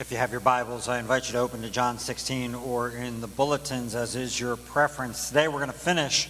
If you have your Bibles, I invite you to open to John 16 or in the bulletins as is your preference. Today we're going to finish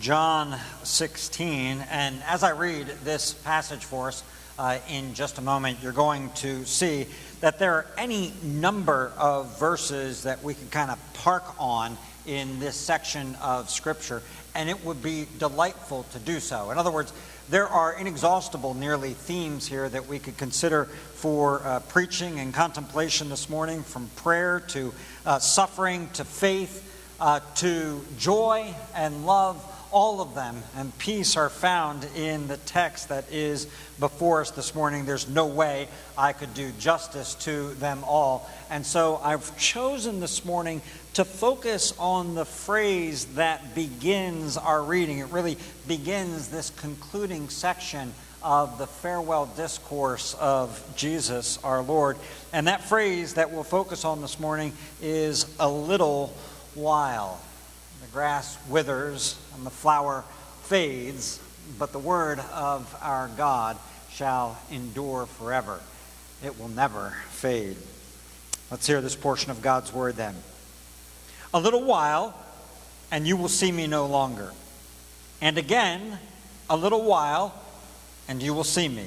John 16. And as I read this passage for us uh, in just a moment, you're going to see that there are any number of verses that we could kind of park on in this section of Scripture, and it would be delightful to do so. In other words, there are inexhaustible, nearly, themes here that we could consider for uh, preaching and contemplation this morning, from prayer to uh, suffering to faith uh, to joy and love. All of them and peace are found in the text that is before us this morning. There's no way I could do justice to them all. And so I've chosen this morning to focus on the phrase that begins our reading. It really begins this concluding section of the farewell discourse of Jesus our Lord. And that phrase that we'll focus on this morning is a little while. Grass withers and the flower fades, but the word of our God shall endure forever. It will never fade. Let's hear this portion of God's word then. A little while, and you will see me no longer. And again, a little while, and you will see me.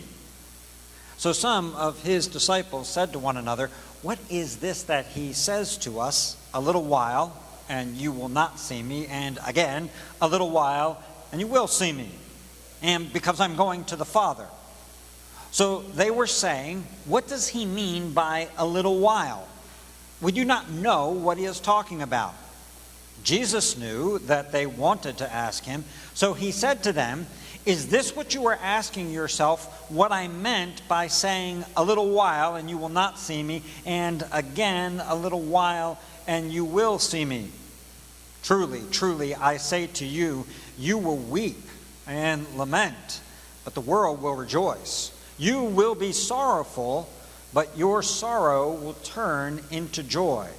So some of his disciples said to one another, What is this that he says to us? A little while, and you will not see me. And again, a little while, and you will see me. And because I'm going to the Father. So they were saying, What does he mean by a little while? We do not know what he is talking about. Jesus knew that they wanted to ask him, so he said to them, Is this what you were asking yourself? What I meant by saying, A little while, and you will not see me, and again, a little while, and you will see me? Truly, truly, I say to you, you will weep and lament, but the world will rejoice. You will be sorrowful but your sorrow will turn into joy.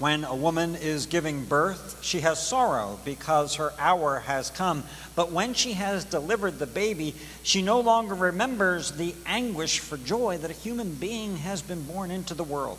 When a woman is giving birth, she has sorrow because her hour has come. But when she has delivered the baby, she no longer remembers the anguish for joy that a human being has been born into the world.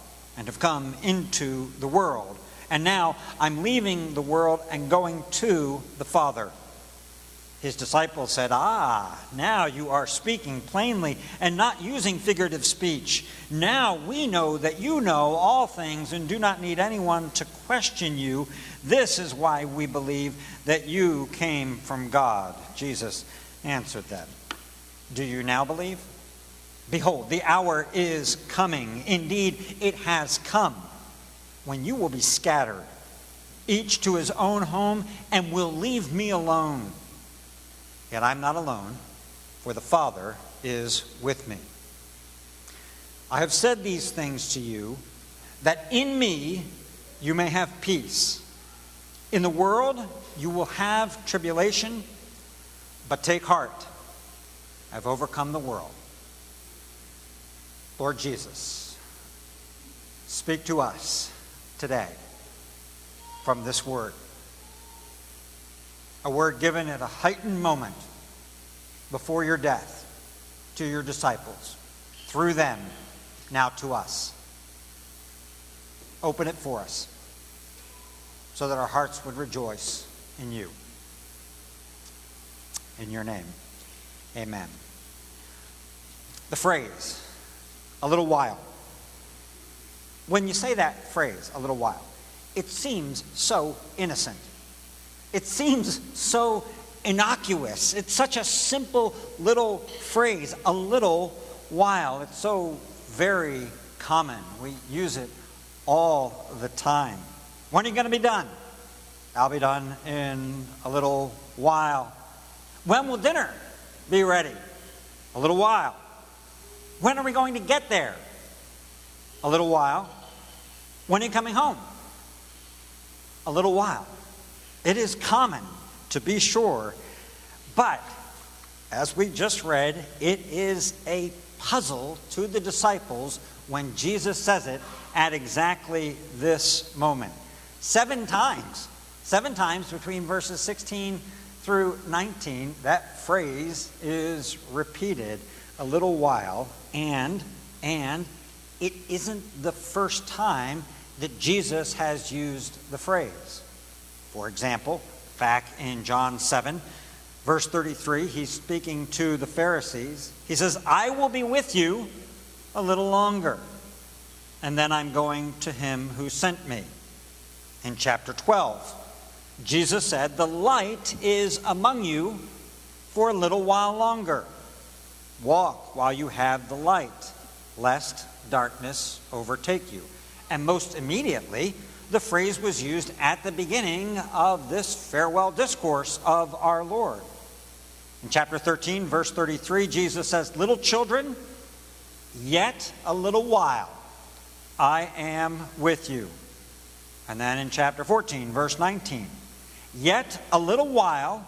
and have come into the world, and now I'm leaving the world and going to the Father. His disciples said, Ah, now you are speaking plainly and not using figurative speech. Now we know that you know all things and do not need anyone to question you. This is why we believe that you came from God. Jesus answered them. Do you now believe? Behold, the hour is coming. Indeed, it has come when you will be scattered, each to his own home, and will leave me alone. Yet I'm not alone, for the Father is with me. I have said these things to you, that in me you may have peace. In the world you will have tribulation, but take heart. I've overcome the world. Lord Jesus, speak to us today from this word a word given at a heightened moment before your death to your disciples, through them, now to us. Open it for us so that our hearts would rejoice in you. In your name, amen. The phrase, a little while. When you say that phrase, a little while, it seems so innocent. It seems so innocuous. It's such a simple little phrase, a little while. It's so very common. We use it all the time. When are you going to be done? I'll be done in a little while. When will dinner be ready? A little while. When are we going to get there? A little while. When are you coming home? A little while. It is common, to be sure, but as we just read, it is a puzzle to the disciples when Jesus says it at exactly this moment. Seven times, seven times between verses 16 through 19, that phrase is repeated a little while, and, and it isn't the first time that Jesus has used the phrase. For example, back in John 7, verse 33, he's speaking to the Pharisees. He says, I will be with you a little longer, and then I'm going to him who sent me. In chapter 12, Jesus said, The light is among you for a little while longer. Walk while you have the light, lest darkness overtake you. And most immediately, the phrase was used at the beginning of this farewell discourse of our Lord. In chapter 13, verse 33, Jesus says, Little children, yet a little while I am with you. And then in chapter 14, verse 19, Yet a little while,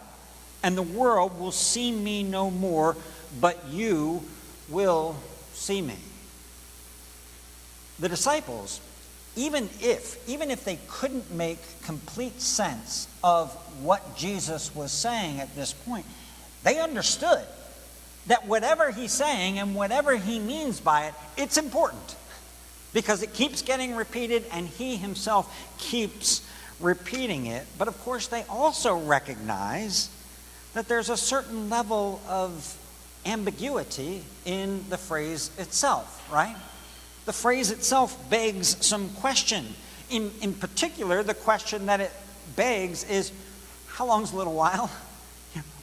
and the world will see me no more, but you will see me. The disciples even if, even if they couldn't make complete sense of what Jesus was saying at this point, they understood that whatever he's saying and whatever he means by it, it's important because it keeps getting repeated and he himself keeps repeating it. But of course, they also recognize that there's a certain level of ambiguity in the phrase itself, right? the phrase itself begs some question. In, in particular, the question that it begs is how long's a little while?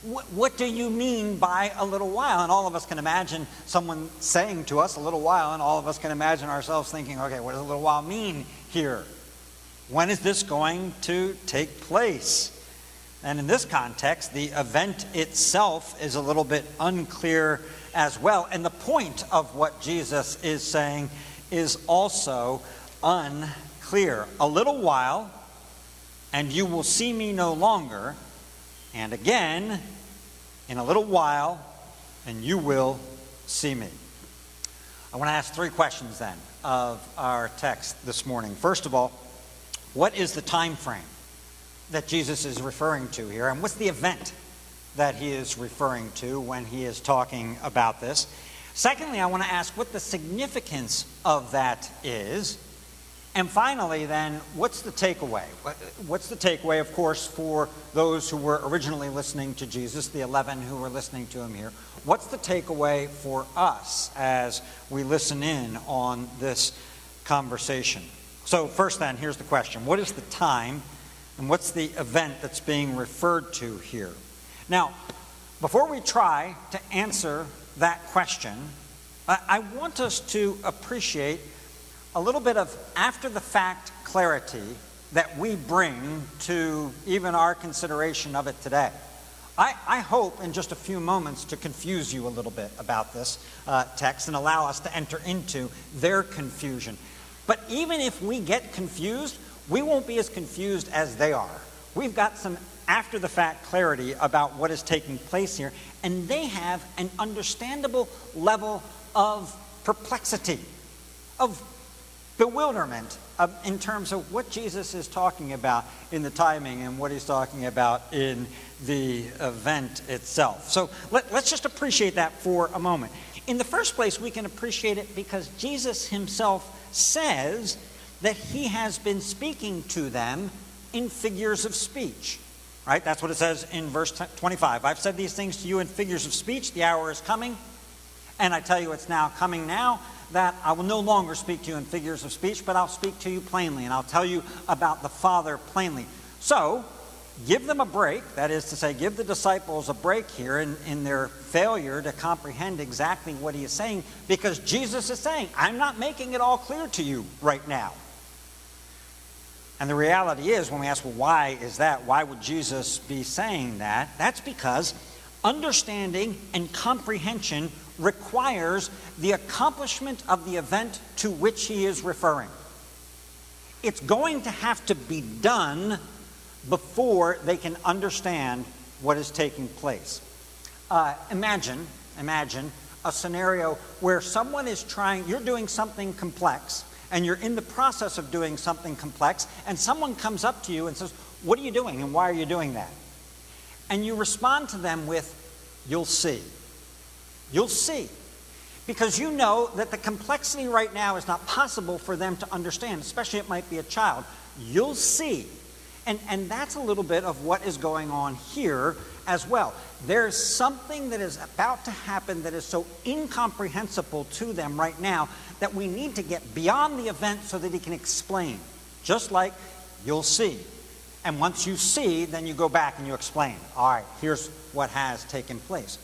What, what, do you mean by a little while? And all of us can imagine someone saying to us a little while, and all of us can imagine ourselves thinking, okay, what does a little while mean here? When is this going to take place? And in this context, the event itself is a little bit unclear as well. And the point of what Jesus is saying is also unclear. A little while, and you will see me no longer. And again, in a little while, and you will see me. I want to ask three questions then of our text this morning. First of all, what is the time frame that Jesus is referring to here? And what's the event that he is referring to when he is talking about this? Secondly, I want to ask what the significance of that is. And finally, then, what's the takeaway? What's the takeaway, of course, for those who were originally listening to Jesus, the 11 who were listening to him here? What's the takeaway for us as we listen in on this conversation? So, first, then, here's the question What is the time and what's the event that's being referred to here? Now, before we try to answer that question, I want us to appreciate a little bit of after the fact clarity that we bring to even our consideration of it today. I, I, hope in just a few moments to confuse you a little bit about this uh, text and allow us to enter into their confusion. But even if we get confused, we won't be as confused as they are. We've got some after the fact clarity about what is taking place here, and they have an understandable level of perplexity, of bewilderment of, in terms of what Jesus is talking about in the timing and what he's talking about in the event itself. So let, let's just appreciate that for a moment. In the first place, we can appreciate it because Jesus himself says that he has been speaking to them in figures of speech. Right? That's what it says in verse 25. I've said these things to you in figures of speech. The hour is coming And I tell you, it's now coming now that I will no longer speak to you in figures of speech, but I'll speak to you plainly, and I'll tell you about the Father plainly. So, give them a break. That is to say, give the disciples a break here in, in their failure to comprehend exactly what he is saying, because Jesus is saying, I'm not making it all clear to you right now. And the reality is, when we ask, well, why is that? Why would Jesus be saying that? That's because understanding and comprehension requires the accomplishment of the event to which he is referring. It's going to have to be done before they can understand what is taking place. Uh, imagine, imagine a scenario where someone is trying, you're doing something complex, and you're in the process of doing something complex, and someone comes up to you and says, What are you doing, and why are you doing that? And you respond to them with, You'll see. You'll see. Because you know that the complexity right now is not possible for them to understand, especially it might be a child. You'll see. And, and that's a little bit of what is going on here as well. There's something that is about to happen that is so incomprehensible to them right now that we need to get beyond the event so that he can explain. Just like you'll see. And once you see, then you go back and you explain. All right, here's what has taken place.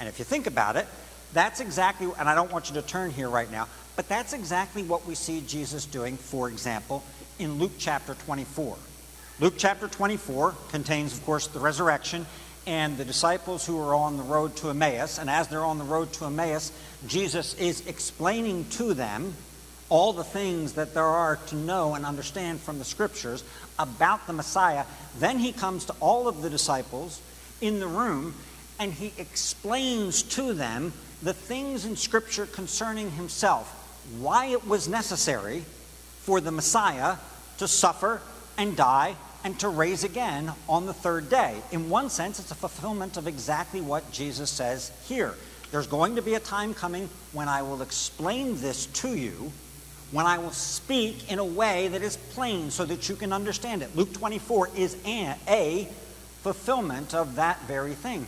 And if you think about it, that's exactly, and I don't want you to turn here right now, but that's exactly what we see Jesus doing, for example, in Luke chapter 24. Luke chapter 24 contains, of course, the resurrection and the disciples who are on the road to Emmaus. And as they're on the road to Emmaus, Jesus is explaining to them all the things that there are to know and understand from the scriptures about the Messiah. Then he comes to all of the disciples in the room and he explains to them the things in scripture concerning himself, why it was necessary for the Messiah to suffer and die and to raise again on the third day. In one sense, it's a fulfillment of exactly what Jesus says here. There's going to be a time coming when I will explain this to you, when I will speak in a way that is plain so that you can understand it. Luke 24 is a, fulfillment of that very thing.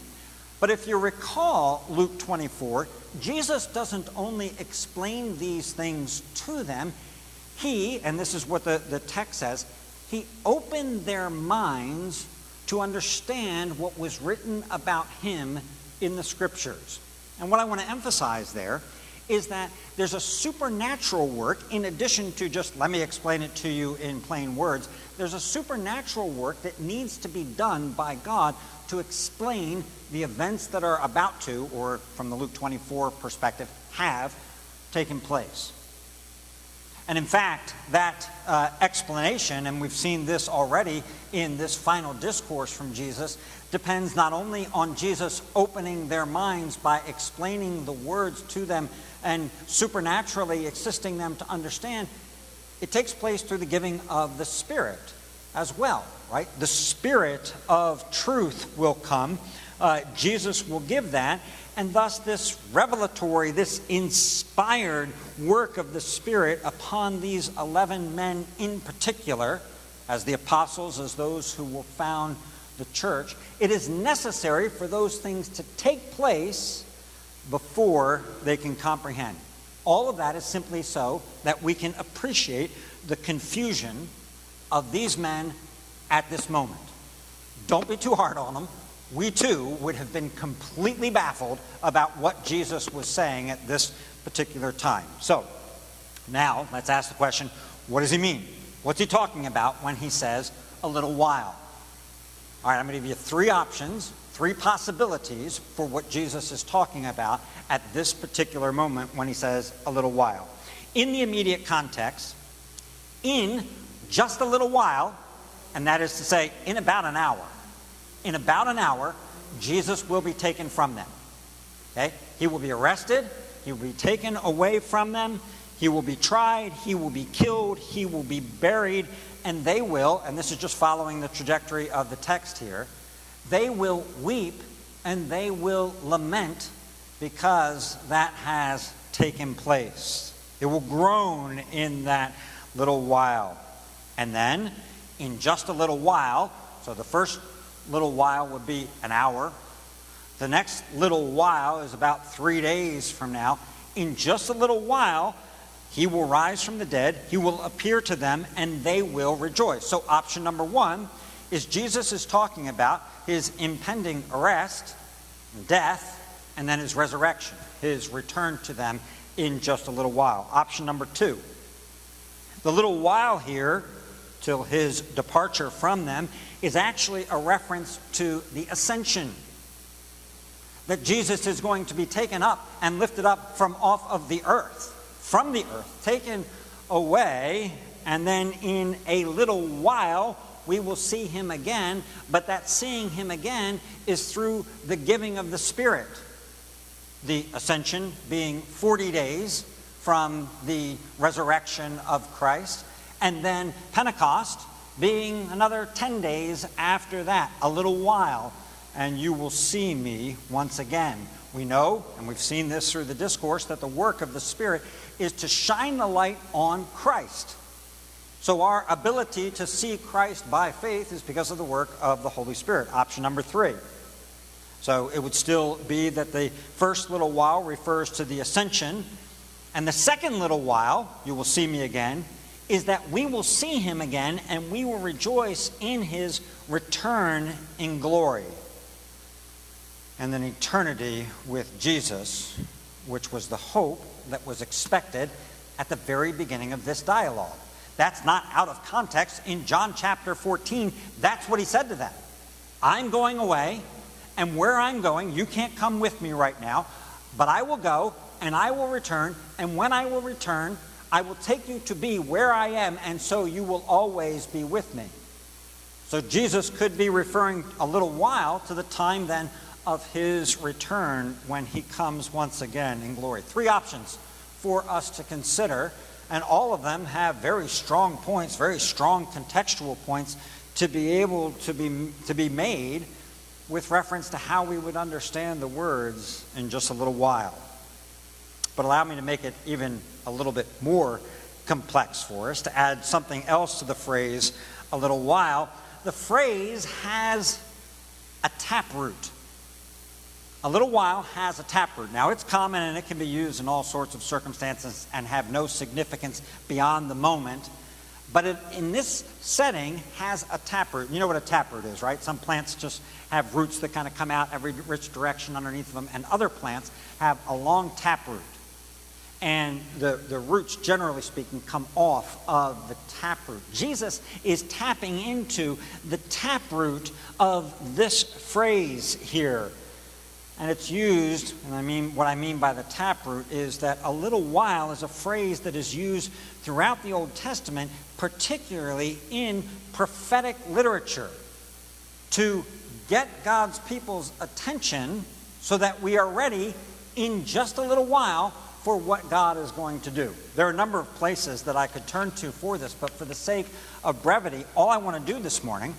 But if you recall Luke 24, Jesus doesn't only explain these things to them, he, and this is what the, the text says, he opened their minds to understand what was written about him in the scriptures. And what I want to emphasize there is that there's a supernatural work, in addition to just let me explain it to you in plain words, there's a supernatural work that needs to be done by God to explain the events that are about to, or from the Luke 24 perspective, have taken place. And in fact, that uh, explanation, and we've seen this already in this final discourse from Jesus, depends not only on Jesus opening their minds by explaining the words to them and supernaturally assisting them to understand, it takes place through the giving of the Spirit as well, right? The Spirit of truth will come. Uh, Jesus will give that, and thus, this revelatory, this inspired work of the Spirit upon these 11 men in particular, as the apostles, as those who will found the church, it is necessary for those things to take place before they can comprehend. All of that is simply so that we can appreciate the confusion of these men at this moment. Don't be too hard on them we too would have been completely baffled about what Jesus was saying at this particular time. So, now let's ask the question what does he mean? What's he talking about when he says a little while? All right, I'm going to give you three options, three possibilities for what Jesus is talking about at this particular moment when he says a little while. In the immediate context, in just a little while, and that is to say, in about an hour in about an hour, Jesus will be taken from them. Okay? He will be arrested, he will be taken away from them, he will be tried, he will be killed, he will be buried, and they will, and this is just following the trajectory of the text here, they will weep and they will lament because that has taken place. It will groan in that little while. And then, in just a little while, so the first little while would be an hour. The next little while is about three days from now. In just a little while, he will rise from the dead, he will appear to them, and they will rejoice. So, option number one is Jesus is talking about his impending arrest, death, and then his resurrection, his return to them in just a little while. Option number two. The little while here, till his departure from them, is actually a reference to the ascension. That Jesus is going to be taken up and lifted up from off of the earth, from the earth, taken away, and then in a little while we will see him again, but that seeing him again is through the giving of the Spirit. The ascension being 40 days from the resurrection of Christ, and then Pentecost being another 10 days after that, a little while, and you will see me once again. We know, and we've seen this through the discourse, that the work of the Spirit is to shine the light on Christ. So, our ability to see Christ by faith is because of the work of the Holy Spirit. Option number three. So, it would still be that the first little while refers to the ascension, and the second little while, you will see me again, is that we will see him again and we will rejoice in his return in glory. And then eternity with Jesus, which was the hope that was expected at the very beginning of this dialogue. That's not out of context. In John chapter 14, that's what he said to them I'm going away, and where I'm going, you can't come with me right now, but I will go, and I will return, and when I will return, I will take you to be where I am, and so you will always be with me. So Jesus could be referring a little while to the time then of his return when he comes once again in glory. Three options for us to consider and all of them have very strong points, very strong contextual points to be able to be, to be made with reference to how we would understand the words in just a little while. But allow me to make it even a little bit more complex for us, to add something else to the phrase a little while. The phrase has a taproot a little while has a taproot. Now, it's common and it can be used in all sorts of circumstances and have no significance beyond the moment. But it, in this setting, has a taproot. You know what a taproot is, right? Some plants just have roots that kind of come out every which direction underneath them, and other plants have a long taproot. And the, the roots, generally speaking, come off of the taproot. Jesus is tapping into the taproot of this phrase here and it's used, and I mean what I mean by the taproot is that a little while is a phrase that is used throughout the Old Testament, particularly in prophetic literature, to get God's people's attention so that we are ready in just a little while for what God is going to do. There are a number of places that I could turn to for this, but for the sake of brevity, all I want to do this morning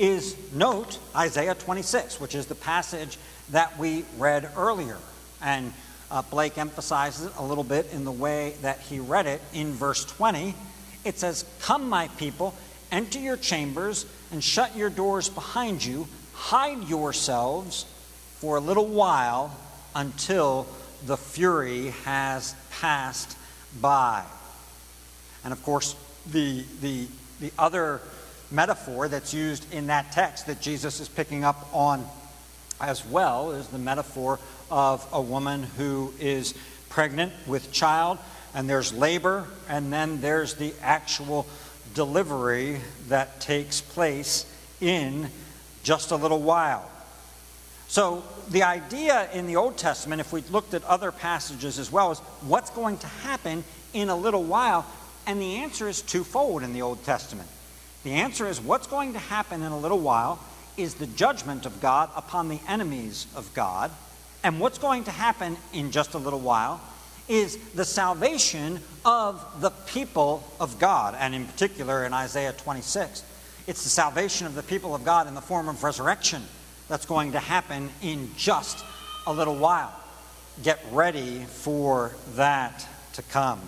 is note Isaiah 26, which is the passage that we read earlier. And uh, Blake emphasizes it a little bit in the way that he read it in verse 20. It says, Come, my people, enter your chambers and shut your doors behind you. Hide yourselves for a little while until the fury has passed by. And of course, the, the, the other metaphor that's used in that text that Jesus is picking up on as well is the metaphor of a woman who is pregnant with child, and there's labor, and then there's the actual delivery that takes place in just a little while. So, the idea in the Old Testament, if we looked at other passages as well, is what's going to happen in a little while? And the answer is twofold in the Old Testament. The answer is what's going to happen in a little while is the judgment of God upon the enemies of God. And what's going to happen in just a little while is the salvation of the people of God. And in particular, in Isaiah 26, it's the salvation of the people of God in the form of resurrection that's going to happen in just a little while. Get ready for that to come.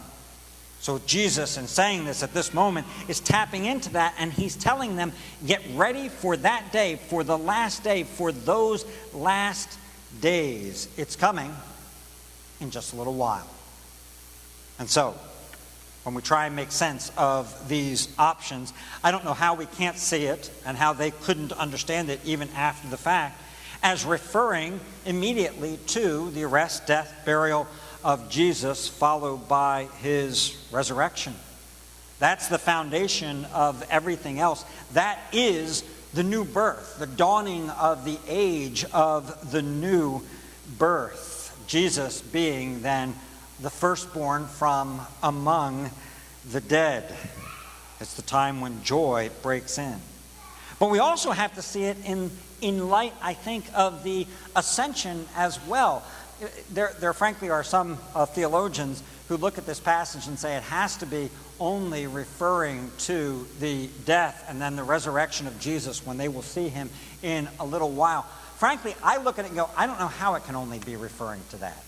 So, Jesus, in saying this at this moment, is tapping into that and he's telling them, get ready for that day, for the last day, for those last days. It's coming in just a little while. And so, when we try and make sense of these options, I don't know how we can't see it and how they couldn't understand it even after the fact as referring immediately to the arrest, death, burial of Jesus, followed by his resurrection. That's the foundation of everything else. That is the new birth, the dawning of the age of the new birth. Jesus being then the firstborn from among the dead. It's the time when joy breaks in. But we also have to see it in, in light, I think, of the ascension as well. There, there frankly are some uh, theologians who look at this passage and say it has to be only referring to the death and then the resurrection of Jesus when they will see him in a little while. Frankly, I look at it and go, I don't know how it can only be referring to that.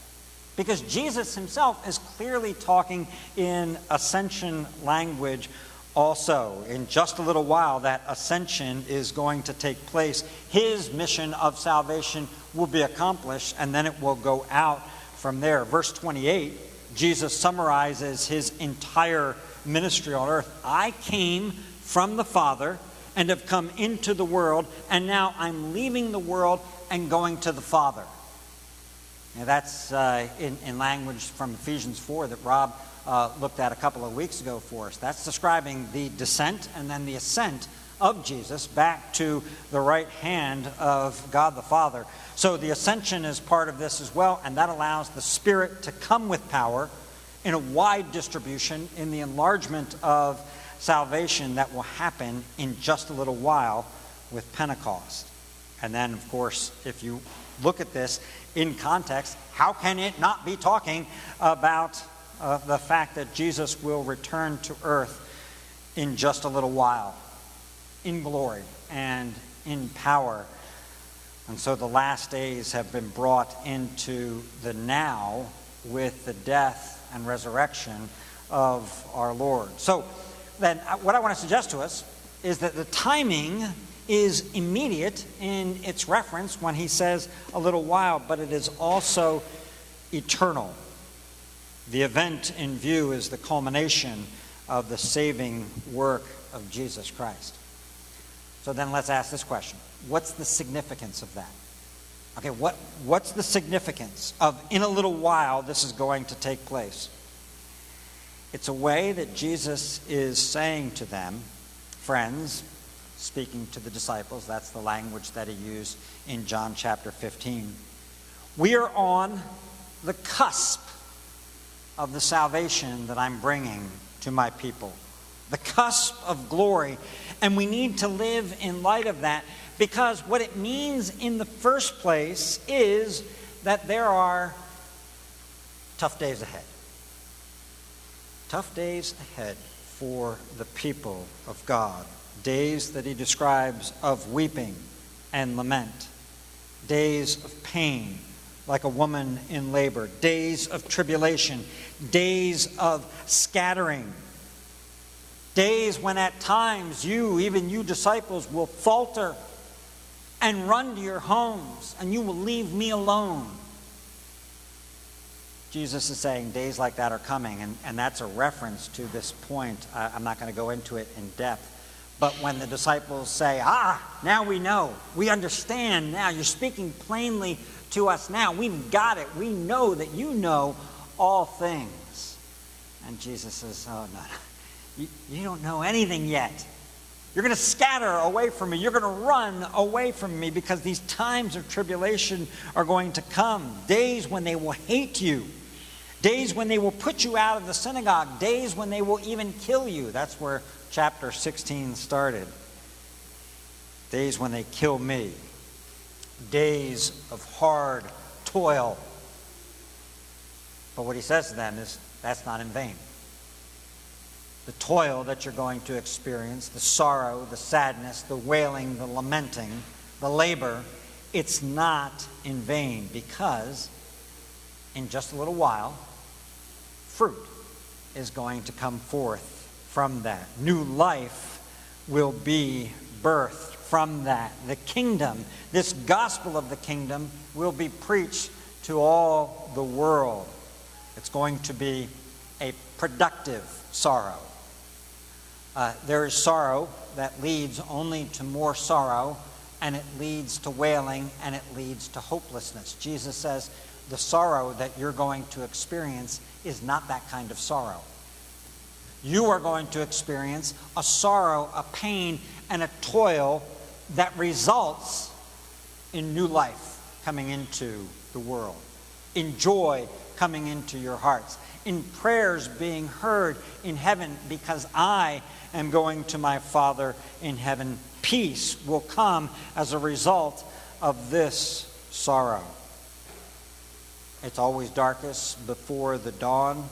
Because Jesus himself is clearly talking in ascension language also. In just a little while, that ascension is going to take place. His mission of salvation will be accomplished, and then it will go out from there. Verse 28, Jesus summarizes his entire ministry on earth. I came from the Father and have come into the world, and now I'm leaving the world and going to the Father. Now, that's uh, in, in language from Ephesians 4 that Rob uh, looked at a couple of weeks ago for us. That's describing the descent and then the ascent of Jesus back to the right hand of God the Father. So the ascension is part of this as well, and that allows the Spirit to come with power in a wide distribution in the enlargement of salvation that will happen in just a little while with Pentecost. And then, of course, if you look at this in context, how can it not be talking about uh, the fact that Jesus will return to earth in just a little while, in glory and in power. And so the last days have been brought into the now with the death and resurrection of our Lord. So then, uh, what I want to suggest to us is that the timing is immediate in its reference when he says a little while, but it is also eternal. The event in view is the culmination of the saving work of Jesus Christ. So then let's ask this question What's the significance of that? Okay, what, what's the significance of in a little while this is going to take place? It's a way that Jesus is saying to them, friends, speaking to the disciples, that's the language that he used in John chapter 15. We are on the cusp of the salvation that I'm bringing to my people. The cusp of glory. And we need to live in light of that because what it means in the first place is that there are tough days ahead. Tough days ahead for the people of God. Days that he describes of weeping and lament. Days of pain like a woman in labor, days of tribulation, days of scattering, days when at times you, even you disciples, will falter and run to your homes and you will leave me alone. Jesus is saying days like that are coming, and, and that's a reference to this point. I, I'm not going to go into it in depth. But when the disciples say, Ah, now we know, we understand now, you're speaking plainly to us now. We've got it. We know that you know all things. And Jesus says, Oh, no, you, you don't know anything yet. You're going to scatter away from me. You're going to run away from me because these times of tribulation are going to come. Days when they will hate you. Days when they will put you out of the synagogue. Days when they will even kill you. That's where chapter 16 started. Days when they kill me days of hard toil. But what he says to them is that's not in vain. The toil that you're going to experience, the sorrow, the sadness, the wailing, the lamenting, the labor, it's not in vain because in just a little while, fruit is going to come forth from that. New life will be birthed from that. The kingdom, this gospel of the kingdom, will be preached to all the world. It's going to be a productive sorrow. Uh, there is sorrow that leads only to more sorrow, and it leads to wailing, and it leads to hopelessness. Jesus says the sorrow that you're going to experience is not that kind of sorrow. You are going to experience a sorrow, a pain, and a toil that results in new life coming into the world, in joy coming into your hearts, in prayers being heard in heaven because I am going to my Father in heaven. Peace will come as a result of this sorrow. It's always darkest before the dawn,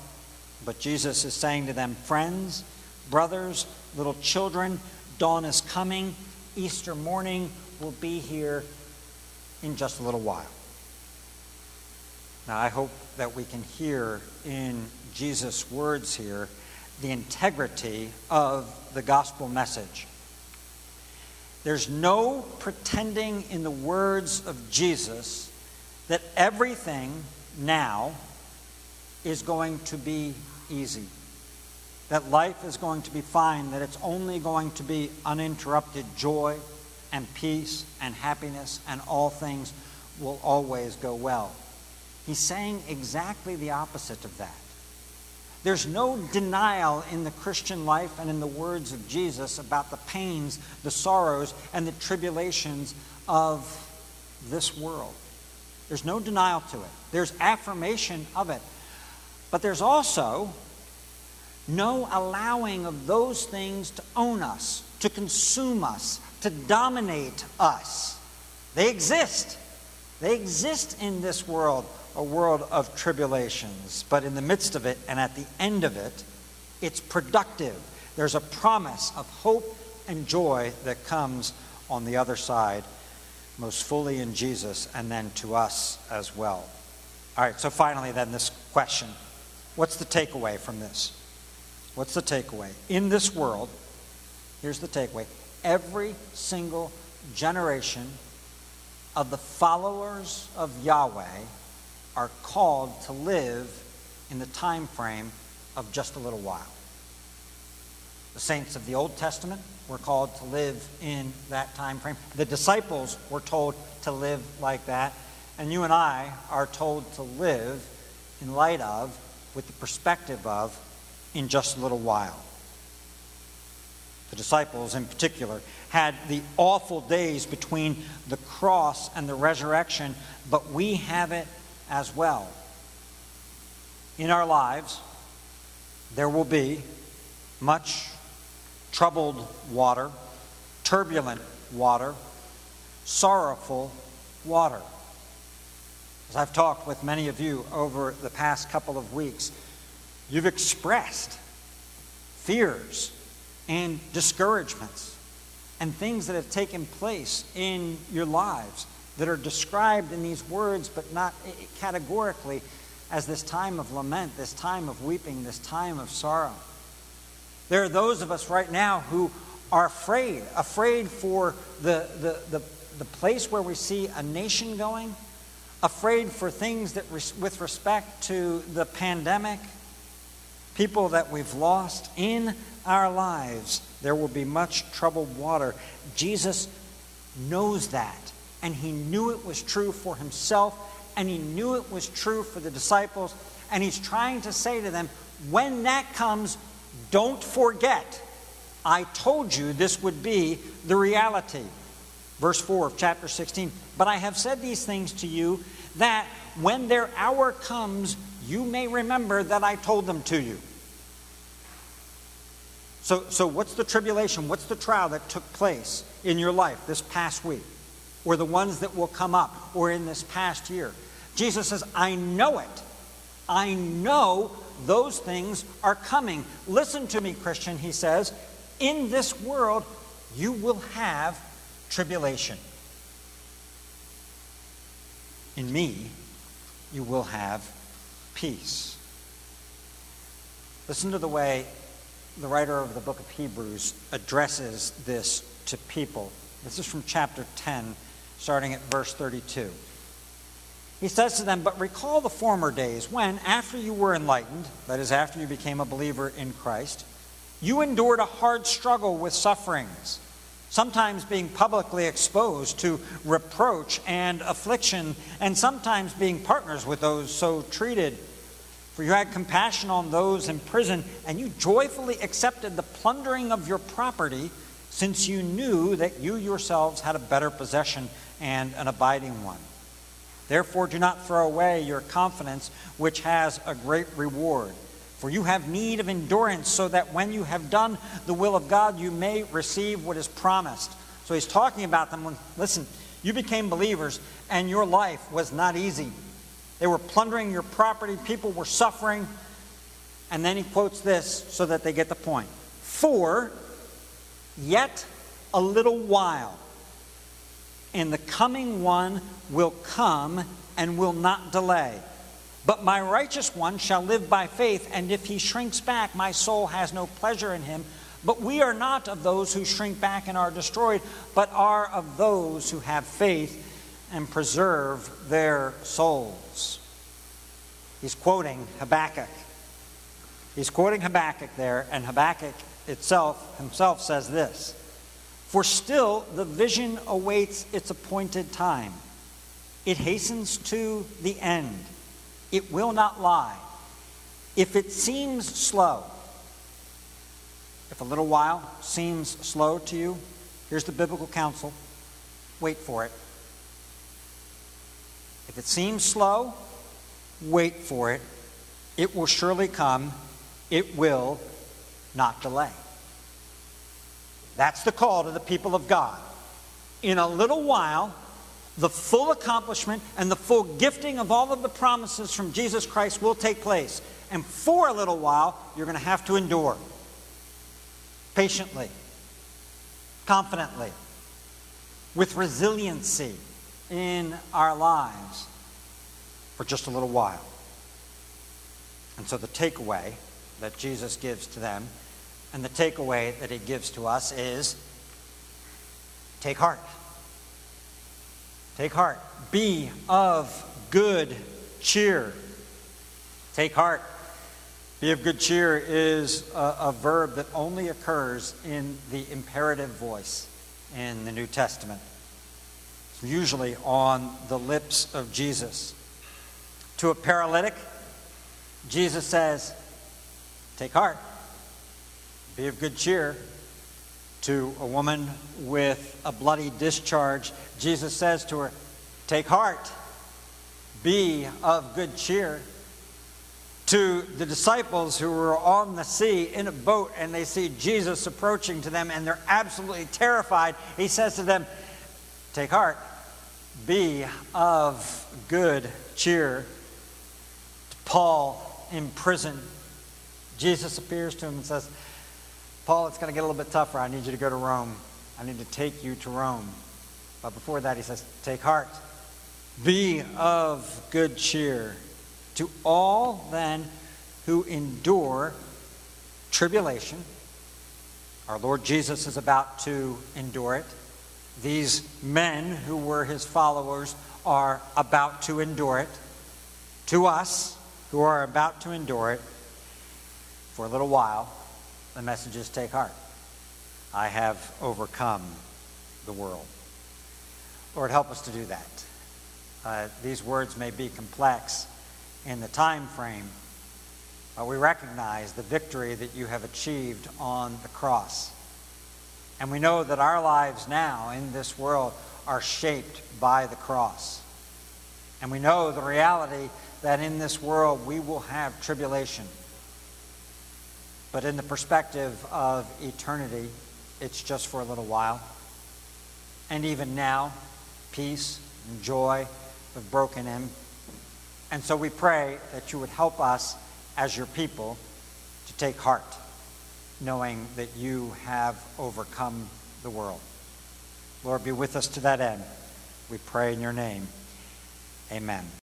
but Jesus is saying to them, Friends, brothers, little children, dawn is coming. Easter morning will be here in just a little while. Now, I hope that we can hear in Jesus' words here the integrity of the gospel message. There's no pretending in the words of Jesus that everything now is going to be easy, that life is going to be fine, that it's only going to be uninterrupted joy and peace and happiness, and all things will always go well. He's saying exactly the opposite of that. There's no denial in the Christian life and in the words of Jesus about the pains, the sorrows, and the tribulations of this world. There's no denial to it. There's affirmation of it. But there's also no allowing of those things to own us, to consume us, to dominate us. They exist. They exist in this world a world of tribulations, but in the midst of it and at the end of it, it's productive. There's a promise of hope and joy that comes on the other side, most fully in Jesus and then to us as well. All right, so finally, then, this question What's the takeaway from this? What's the takeaway? In this world, here's the takeaway every single generation of the followers of Yahweh are called to live in the time frame of just a little while. The saints of the Old Testament were called to live in that time frame. The disciples were told to live like that. And you and I are told to live in light of, with the perspective of, in just a little while. The disciples, in particular, had the awful days between the cross and the resurrection, but we have it as well. In our lives, there will be much troubled water, turbulent water, sorrowful water. As I've talked with many of you over the past couple of weeks, you've expressed fears and discouragements and things that have taken place in your lives that are described in these words, but not categorically, as this time of lament, this time of weeping, this time of sorrow. There are those of us right now who are afraid, afraid for the, the, the, the place where we see a nation going, afraid for things that, with respect to the pandemic, people that we've lost in our lives. There will be much troubled water. Jesus knows that and he knew it was true for himself, and he knew it was true for the disciples. And he's trying to say to them, when that comes, don't forget. I told you this would be the reality. Verse 4 of chapter 16. But I have said these things to you that when their hour comes, you may remember that I told them to you. So, so what's the tribulation? What's the trial that took place in your life this past week? or the ones that will come up or in this past year. Jesus says, I know it. I know those things are coming. Listen to me, Christian, he says. In this world, you will have tribulation. In me, you will have peace. Listen to the way the writer of the book of Hebrews addresses this to people This is from chapter 10, starting at verse 32. He says to them, But recall the former days when, after you were enlightened, that is, after you became a believer in Christ, you endured a hard struggle with sufferings, sometimes being publicly exposed to reproach and affliction, and sometimes being partners with those so treated. For you had compassion on those in prison, and you joyfully accepted the plundering of your property, since you knew that you yourselves had a better possession and an abiding one. Therefore, do not throw away your confidence, which has a great reward. For you have need of endurance, so that when you have done the will of God, you may receive what is promised. So he's talking about them when, listen, you became believers, and your life was not easy. They were plundering your property, people were suffering. And then he quotes this so that they get the point. For yet a little while, and the coming one will come and will not delay. But my righteous one shall live by faith, and if he shrinks back, my soul has no pleasure in him. But we are not of those who shrink back and are destroyed, but are of those who have faith and preserve their souls. He's quoting Habakkuk. He's quoting Habakkuk there, and Habakkuk itself himself says this For still the vision awaits its appointed time, it hastens to the end, it will not lie. If it seems slow, if a little while seems slow to you, here's the biblical counsel wait for it. If it seems slow, wait for it. It will surely come. It will not delay. That's the call to the people of God. In a little while, the full accomplishment and the full gifting of all of the promises from Jesus Christ will take place. And for a little while, you're going to have to endure patiently, confidently, with resiliency in our lives for just a little while. And so the takeaway that Jesus gives to them and the takeaway that he gives to us is take heart. Take heart. Be of good cheer. Take heart. Be of good cheer is a, a, verb that only occurs in the imperative voice in the New Testament. It's usually on the lips of Jesus. To a paralytic, Jesus says, Take heart, be of good cheer. To a woman with a bloody discharge, Jesus says to her, Take heart, be of good cheer. To the disciples who were on the sea in a boat and they see Jesus approaching to them and they're absolutely terrified, he says to them, Take heart, be of good cheer. To Paul in prison, Jesus appears to him and says, Paul, it's going to get a little bit tougher. I need you to go to Rome. I need to take you to Rome. But before that, he says, Take heart. Be of good cheer. To all then who endure tribulation, our Lord Jesus is about to endure it. These men who were his followers are about to endure it. To us, who are about to endure it for a little while, the message is take heart. I have overcome the world. Lord, help us to do that. Uh, these words may be complex in the time frame, but we recognize the victory that you have achieved on the cross. And we know that our lives now in this world are shaped by the cross. And we know the reality that in this world we will have tribulation. But in the perspective of eternity, it's just for a little while. And even now, peace and joy have broken in. And so we pray that you would help us as your people to take heart, knowing that you have overcome the world. Lord, be with us to that end. We pray in your name. Amen.